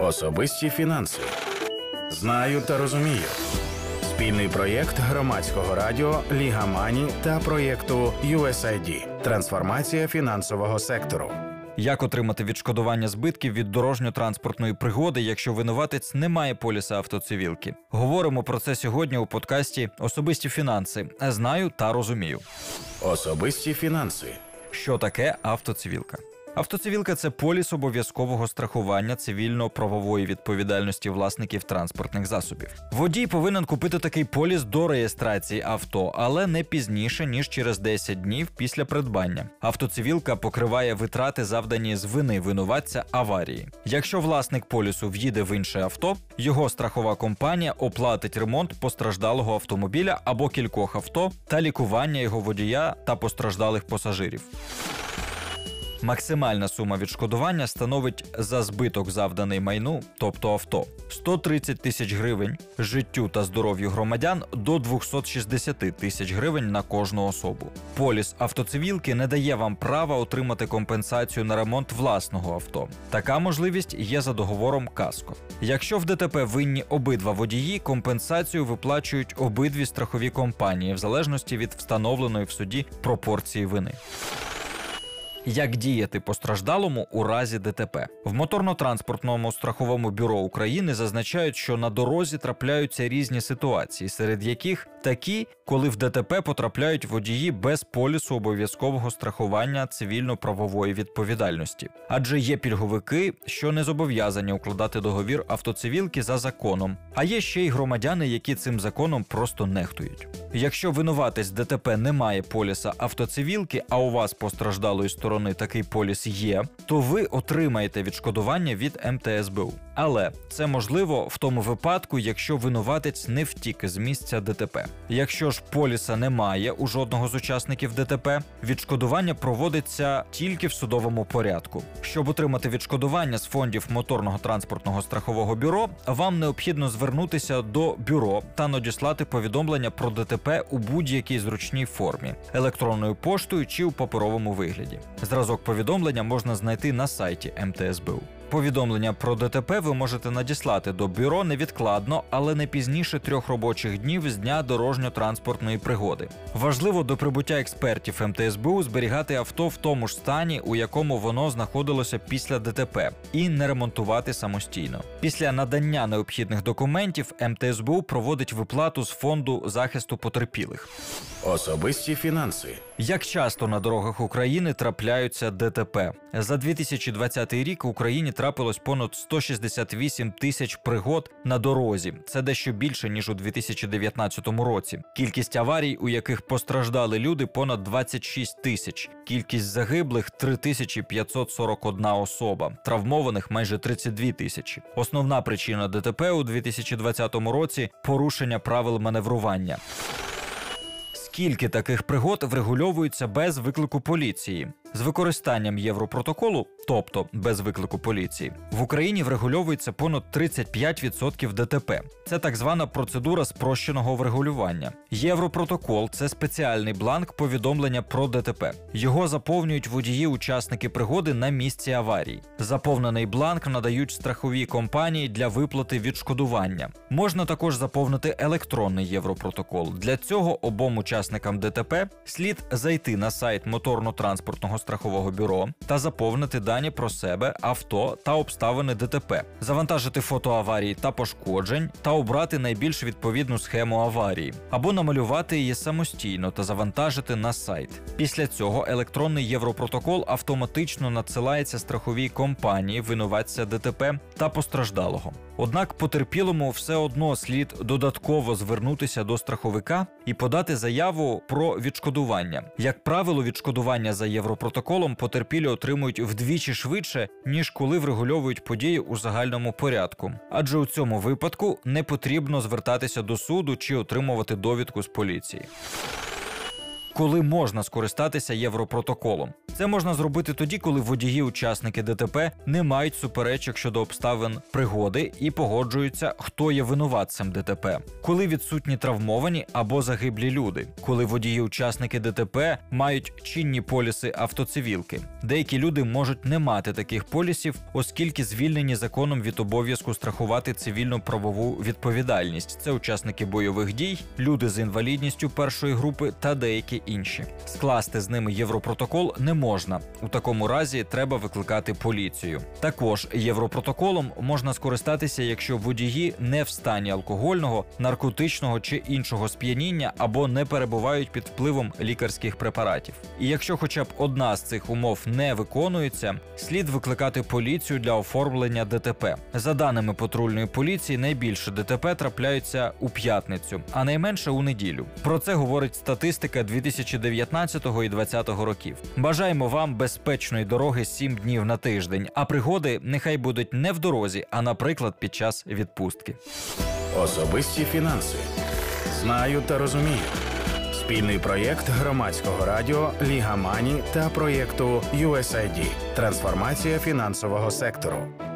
Особисті фінанси. Знаю та розумію. Спільний проєкт громадського радіо Ліга Мані та проєкту USAID Трансформація фінансового сектору. Як отримати відшкодування збитків від дорожньо-транспортної пригоди, якщо винуватець не має поліса автоцивілки? Говоримо про це сьогодні у подкасті Особисті фінанси. Знаю та розумію. Особисті фінанси. Що таке автоцивілка? Автоцивілка це поліс обов'язкового страхування цивільно-правової відповідальності власників транспортних засобів. Водій повинен купити такий поліс до реєстрації авто, але не пізніше ніж через 10 днів після придбання. Автоцивілка покриває витрати, завдані з вини винуватця аварії. Якщо власник полісу в'їде в інше авто, його страхова компанія оплатить ремонт постраждалого автомобіля або кількох авто та лікування його водія та постраждалих пасажирів. Максимальна сума відшкодування становить за збиток завданий майну, тобто авто, 130 тисяч гривень життю та здоров'ю громадян до 260 тисяч гривень на кожну особу. Поліс автоцивілки не дає вам права отримати компенсацію на ремонт власного авто. Така можливість є за договором КАСКО. Якщо в ДТП винні обидва водії, компенсацію виплачують обидві страхові компанії в залежності від встановленої в суді пропорції вини. Як діяти постраждалому у разі ДТП? В моторно-транспортному страховому бюро України зазначають, що на дорозі трапляються різні ситуації, серед яких такі, коли в ДТП потрапляють водії без полісу обов'язкового страхування цивільно-правової відповідальності, адже є пільговики, що не зобов'язані укладати договір автоцивілки за законом, а є ще й громадяни, які цим законом просто нехтують. Якщо винуватець ДТП не має поліса автоцивілки, а у вас постраждалої сторони такий поліс є, то ви отримаєте відшкодування від МТСБУ. Але це можливо в тому випадку, якщо винуватець не втік з місця ДТП. Якщо ж поліса немає у жодного з учасників ДТП, відшкодування проводиться тільки в судовому порядку. Щоб отримати відшкодування з фондів моторного транспортного страхового бюро, вам необхідно звернутися до бюро та надіслати повідомлення про ДТП у будь-якій зручній формі електронною поштою чи у паперовому вигляді. Зразок повідомлення можна знайти на сайті МТСБУ. Повідомлення про ДТП ви можете надіслати до бюро невідкладно, але не пізніше трьох робочих днів з дня дорожньо-транспортної пригоди. Важливо до прибуття експертів МТСБУ зберігати авто в тому ж стані, у якому воно знаходилося після ДТП, і не ремонтувати самостійно. Після надання необхідних документів МТСБУ проводить виплату з фонду захисту потерпілих. Особисті фінанси. Як часто на дорогах України трапляються ДТП за 2020 рік в Україні трапилось понад 168 тисяч пригод на дорозі. Це дещо більше ніж у 2019 році. Кількість аварій, у яких постраждали люди, понад 26 тисяч. Кількість загиблих 3541 особа, травмованих майже 32 тисячі. Основна причина ДТП у 2020 році порушення правил маневрування. Скільки таких пригод врегульовуються без виклику поліції з використанням Європротоколу, тобто без виклику поліції, в Україні врегульовується понад 35% ДТП. Це так звана процедура спрощеного врегулювання. Європротокол це спеціальний бланк повідомлення про ДТП. Його заповнюють водії-учасники пригоди на місці аварії. Заповнений бланк надають страхові компанії для виплати відшкодування. Можна також заповнити електронний європротокол. Для цього обом учасникам ДТП слід зайти на сайт моторно-транспортного страхового бюро та заповнити дані про себе, авто та обставини ДТП, завантажити фото аварії та пошкоджень та обрати найбільш відповідну схему аварії, або намалювати її самостійно та завантажити на сайт. Після цього електронний європротокол автоматично надсилається страховій компанії, винуватця ДТП та постраждалого. Однак потерпілому все одно слід додатково звернутися до страховика і подати заяву про відшкодування. Як правило, відшкодування за європротоколом потерпілі отримують вдвічі швидше, ніж коли врегульовують події у загальному порядку. Адже у цьому випадку не потрібно звертатися до суду чи отримувати довідку з поліції. Коли можна скористатися європротоколом. Це можна зробити тоді, коли водії-учасники ДТП не мають суперечок щодо обставин пригоди і погоджуються, хто є винуватцем ДТП, коли відсутні травмовані або загиблі люди, коли водії-учасники ДТП мають чинні поліси автоцивілки. Деякі люди можуть не мати таких полісів, оскільки звільнені законом від обов'язку страхувати цивільну правову відповідальність. Це учасники бойових дій, люди з інвалідністю першої групи та деякі інші. Скласти з ними європротокол не можна. У такому разі треба викликати поліцію. Також європротоколом можна скористатися, якщо водії не в стані алкогольного, наркотичного чи іншого сп'яніння або не перебувають під впливом лікарських препаратів. І якщо хоча б одна з цих умов не виконується, слід викликати поліцію для оформлення ДТП. За даними патрульної поліції, найбільше ДТП трапляються у п'ятницю, а найменше у неділю. Про це говорить статистика 2019 і 2020 років. Бажаємо вам безпечної дороги 7 днів на тиждень, а пригоди нехай будуть не в дорозі, а наприклад, під час відпустки. Особисті фінанси. Знаю та розумію. Спільний проєкт громадського радіо Ліга Мані та проєкту USAID. Трансформація фінансового сектору.